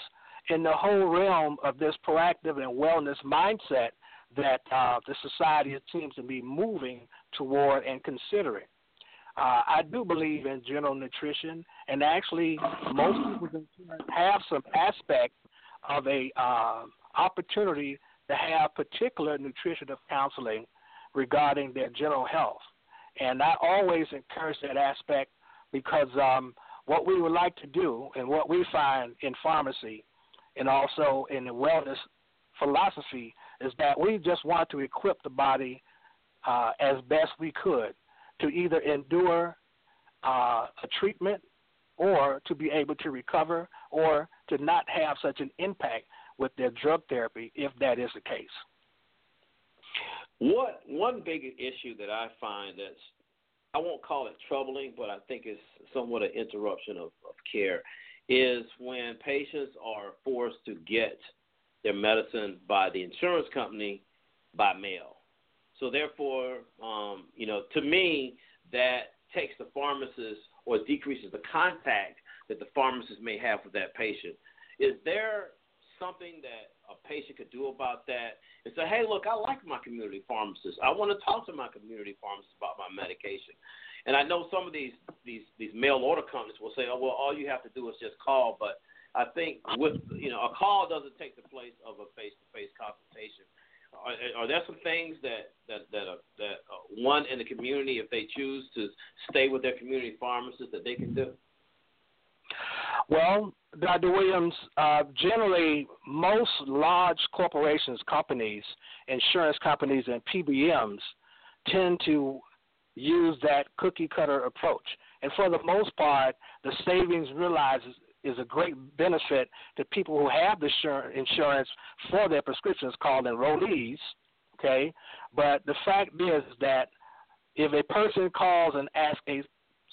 in the whole realm of this proactive and wellness mindset that uh, the society seems to be moving toward and considering. Uh, I do believe in general nutrition, and actually, most people have some aspect of a uh, opportunity to have particular nutritional counseling regarding their general health. And I always encourage that aspect because um, what we would like to do, and what we find in pharmacy, and also in the wellness philosophy, is that we just want to equip the body uh, as best we could to either endure uh, a treatment or to be able to recover or to not have such an impact with their drug therapy if that is the case. What one big issue that I find that's I won't call it troubling, but I think it's somewhat an interruption of, of care is when patients are forced to get their medicine by the insurance company by mail. So therefore, um, you know, to me, that takes the pharmacist or decreases the contact that the pharmacist may have with that patient. Is there something that a patient could do about that and say, hey, look, I like my community pharmacist. I want to talk to my community pharmacist about my medication. And I know some of these these these mail order companies will say, oh well, all you have to do is just call. But I think with you know a call doesn't take the place of a face to face consultation. Uh, are there some things that that that uh, that uh, one in the community, if they choose to stay with their community pharmacist, that they can do? Well, Dr. Williams, uh, generally, most large corporations, companies, insurance companies, and PBMs tend to use that cookie cutter approach. And for the most part, the savings realized is, a great benefit to people who have the insurance for their prescriptions called enrollees. Okay, but the fact is that if a person calls and asks a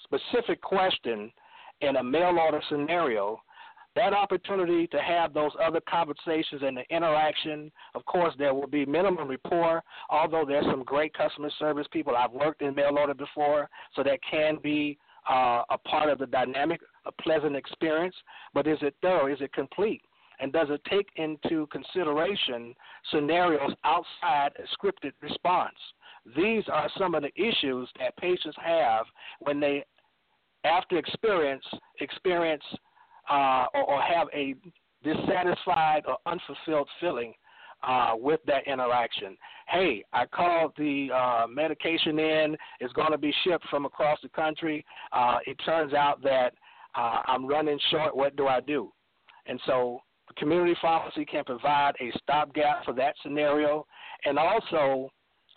specific question in a mail order scenario, that opportunity to have those other conversations and the interaction, of course, there will be minimum rapport, although there's some great customer service people. I've worked in mail order before, so that can be uh, a part of the dynamic, a pleasant experience. But is it thorough? Is it complete? And does it take into consideration scenarios outside a scripted response? These are some of the issues that patients have when they after experience experience uh, or, or, have a dissatisfied or unfulfilled feeling uh, with that interaction. Hey, I called the uh, medication in. It's going to be shipped from across the country. Uh, it turns out that uh, I'm running short. What do I do? And so community pharmacy can provide a stopgap for that scenario. And also,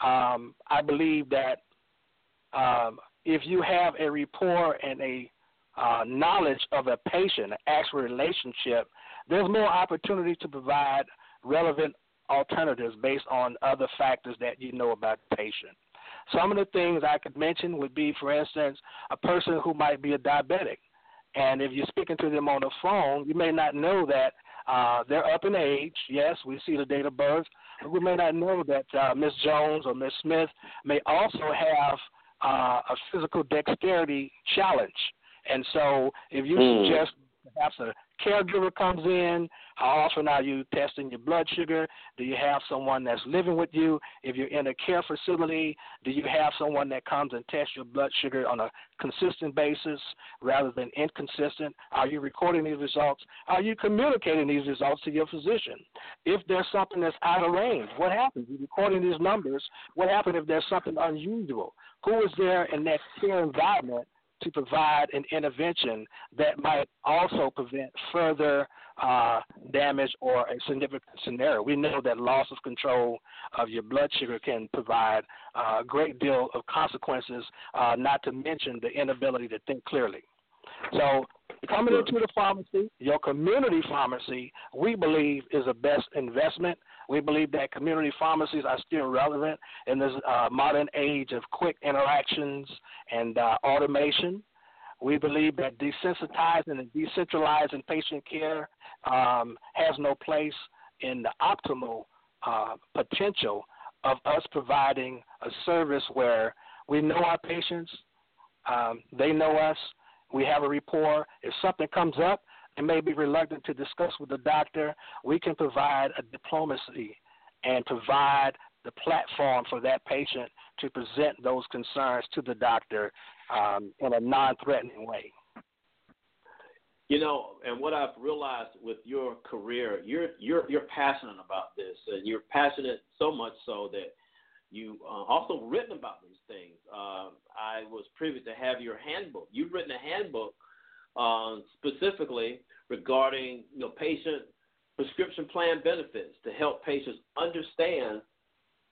um, I believe that um, if you have a rapport and a uh, knowledge of a patient, an actual relationship, there's more opportunity to provide relevant alternatives based on other factors that you know about the patient. Some of the things I could mention would be, for instance, a person who might be a diabetic. And if you're speaking to them on the phone, you may not know that uh, they're up in age. Yes, we see the date of birth. But we may not know that uh, Miss Jones or Miss Smith may also have uh, a physical dexterity challenge. And so, if you mm. suggest perhaps a caregiver comes in, how often are you testing your blood sugar? Do you have someone that's living with you? If you're in a care facility, do you have someone that comes and tests your blood sugar on a consistent basis rather than inconsistent? Are you recording these results? Are you communicating these results to your physician? If there's something that's out of range, what happens? You're recording these numbers. What happens if there's something unusual? Who is there in that care environment to provide an intervention that might also prevent further uh, damage or a significant scenario. We know that loss of control of your blood sugar can provide a great deal of consequences, uh, not to mention the inability to think clearly. So, coming into the pharmacy, your community pharmacy, we believe is the best investment. We believe that community pharmacies are still relevant in this uh, modern age of quick interactions and uh, automation. We believe that desensitizing and decentralizing patient care um, has no place in the optimal uh, potential of us providing a service where we know our patients, um, they know us, we have a rapport. If something comes up, and may be reluctant to discuss with the doctor, we can provide a diplomacy and provide the platform for that patient to present those concerns to the doctor um, in a non-threatening way. You know, and what I've realized with your career, you're you're you're passionate about this, and you're passionate so much so that you uh, also written about these things. Uh, I was privy to have your handbook. You've written a handbook uh, specifically regarding you know patient prescription plan benefits to help patients understand,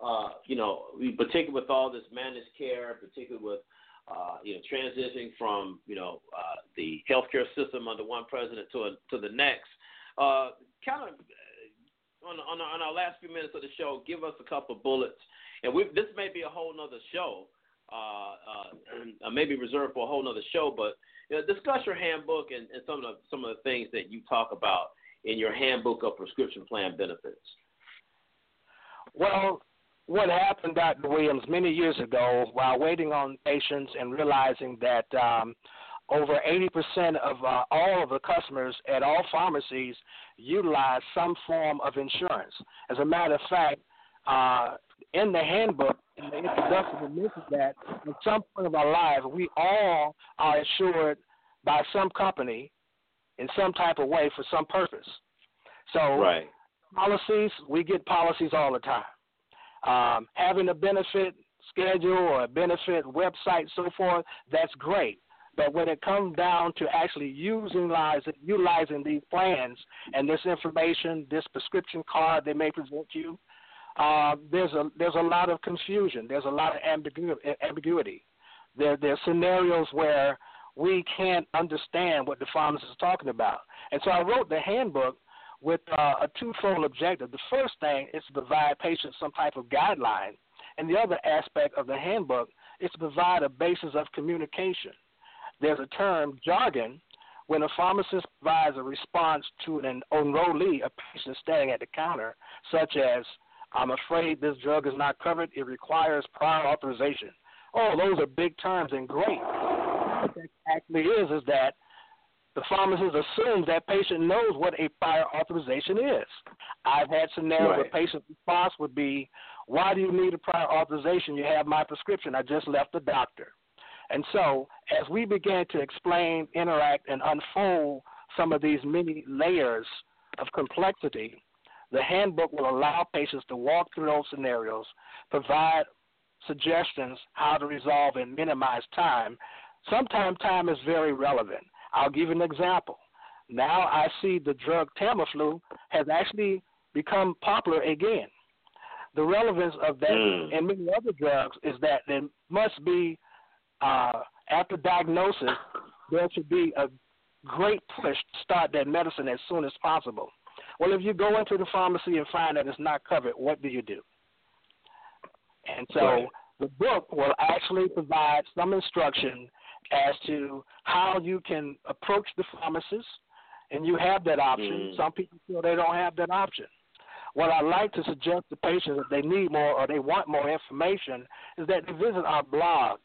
uh, you know, particularly with all this managed care, particularly with uh, you know transitioning from you know uh, the healthcare system under one president to a, to the next. Kind of on, on, on our last few minutes of the show, give us a couple bullets, and we this may be a whole nother show, uh, uh, maybe reserved for a whole nother show, but you know, discuss your handbook and, and some of the some of the things that you talk about in your handbook of prescription plan benefits. Well, what happened, Dr. Williams, many years ago, while waiting on patients and realizing that um, over 80% of uh, all of the customers at all pharmacies utilize some form of insurance. As a matter of fact, uh, in the handbook, in the introduction, it mentions that at some point of our lives, we all are insured by some company in some type of way for some purpose. So, right. policies, we get policies all the time. Um, having a benefit schedule or a benefit website, so forth, that's great. But when it comes down to actually using utilizing these plans and this information, this prescription card they may present you, uh, there's a there's a lot of confusion. There's a lot of ambiguity. There there's scenarios where we can't understand what the pharmacist is talking about. And so I wrote the handbook with uh, a twofold objective. The first thing is to provide patients some type of guideline, and the other aspect of the handbook is to provide a basis of communication. There's a term, jargon, when a pharmacist provides a response to an enrollee, a patient standing at the counter, such as, I'm afraid this drug is not covered, it requires prior authorization. Oh, those are big terms and great. What that actually is is that the pharmacist assumes that patient knows what a prior authorization is. I've had scenarios right. where patient response would be, Why do you need a prior authorization? You have my prescription. I just left the doctor. And so, as we begin to explain, interact, and unfold some of these many layers of complexity, the handbook will allow patients to walk through those scenarios, provide suggestions how to resolve and minimize time. Sometimes time is very relevant. I'll give you an example. Now I see the drug Tamiflu has actually become popular again. The relevance of that mm. and many other drugs is that there must be uh, after diagnosis, there should be a great push to start that medicine as soon as possible. Well, if you go into the pharmacy and find that it's not covered, what do you do? And so right. the book will actually provide some instruction as to how you can approach the pharmacist, and you have that option. Mm. Some people feel they don't have that option. What I like to suggest to patients if they need more or they want more information is that they visit our blog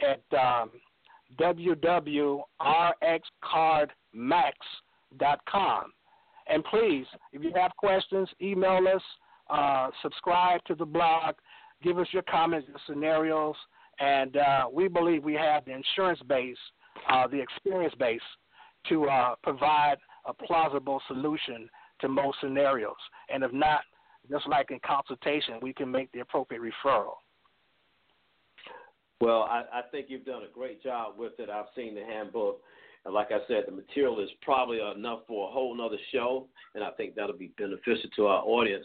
at um, www.rxcardmax.com. And please, if you have questions, email us, uh, subscribe to the blog, give us your comments and scenarios, and uh, we believe we have the insurance base, uh, the experience base, to uh, provide a plausible solution to most scenarios. And if not, just like in consultation, we can make the appropriate referral. Well, I, I think you've done a great job with it. I've seen the handbook. And like I said, the material is probably enough for a whole nother show, and I think that'll be beneficial to our audience.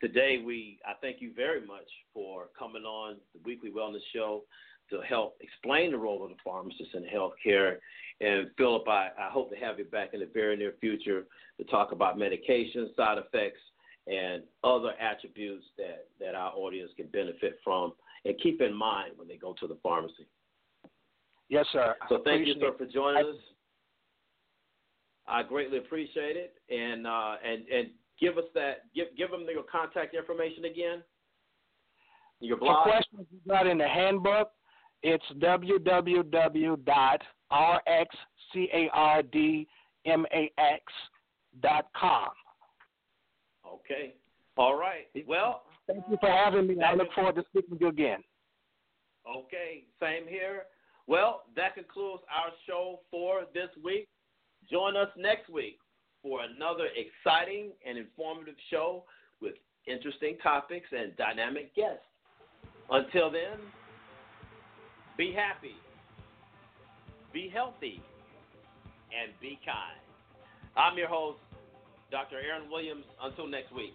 Today, we I thank you very much for coming on the Weekly Wellness Show to help explain the role of the pharmacist in healthcare. And Philip, I, I hope to have you back in the very near future to talk about medication side effects and other attributes that, that our audience can benefit from and keep in mind when they go to the pharmacy. Yes, sir. So thank you, sir, for joining us. I greatly appreciate it, and uh, and and give us that give give them your contact information again. Your blog. For questions you got in the handbook, it's www.rxcardmax.com. Okay. All right. Well, Thank you for having me. I look forward to speaking with you again. Okay, same here. Well, that concludes our show for this week. Join us next week for another exciting and informative show with interesting topics and dynamic guests. Until then, be happy, be healthy, and be kind. I'm your host, Dr. Aaron Williams. Until next week.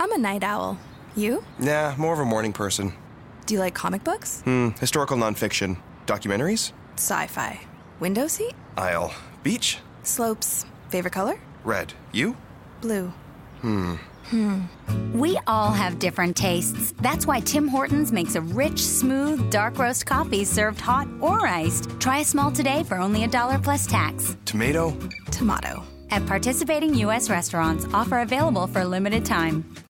I'm a night owl. You? Nah, more of a morning person. Do you like comic books? Hmm, historical nonfiction. Documentaries? Sci fi. Window seat? Aisle. Beach? Slopes. Favorite color? Red. You? Blue. Hmm. Hmm. We all have different tastes. That's why Tim Hortons makes a rich, smooth, dark roast coffee served hot or iced. Try a small today for only a dollar plus tax. Tomato? Tomato. At participating U.S. restaurants, offer available for a limited time.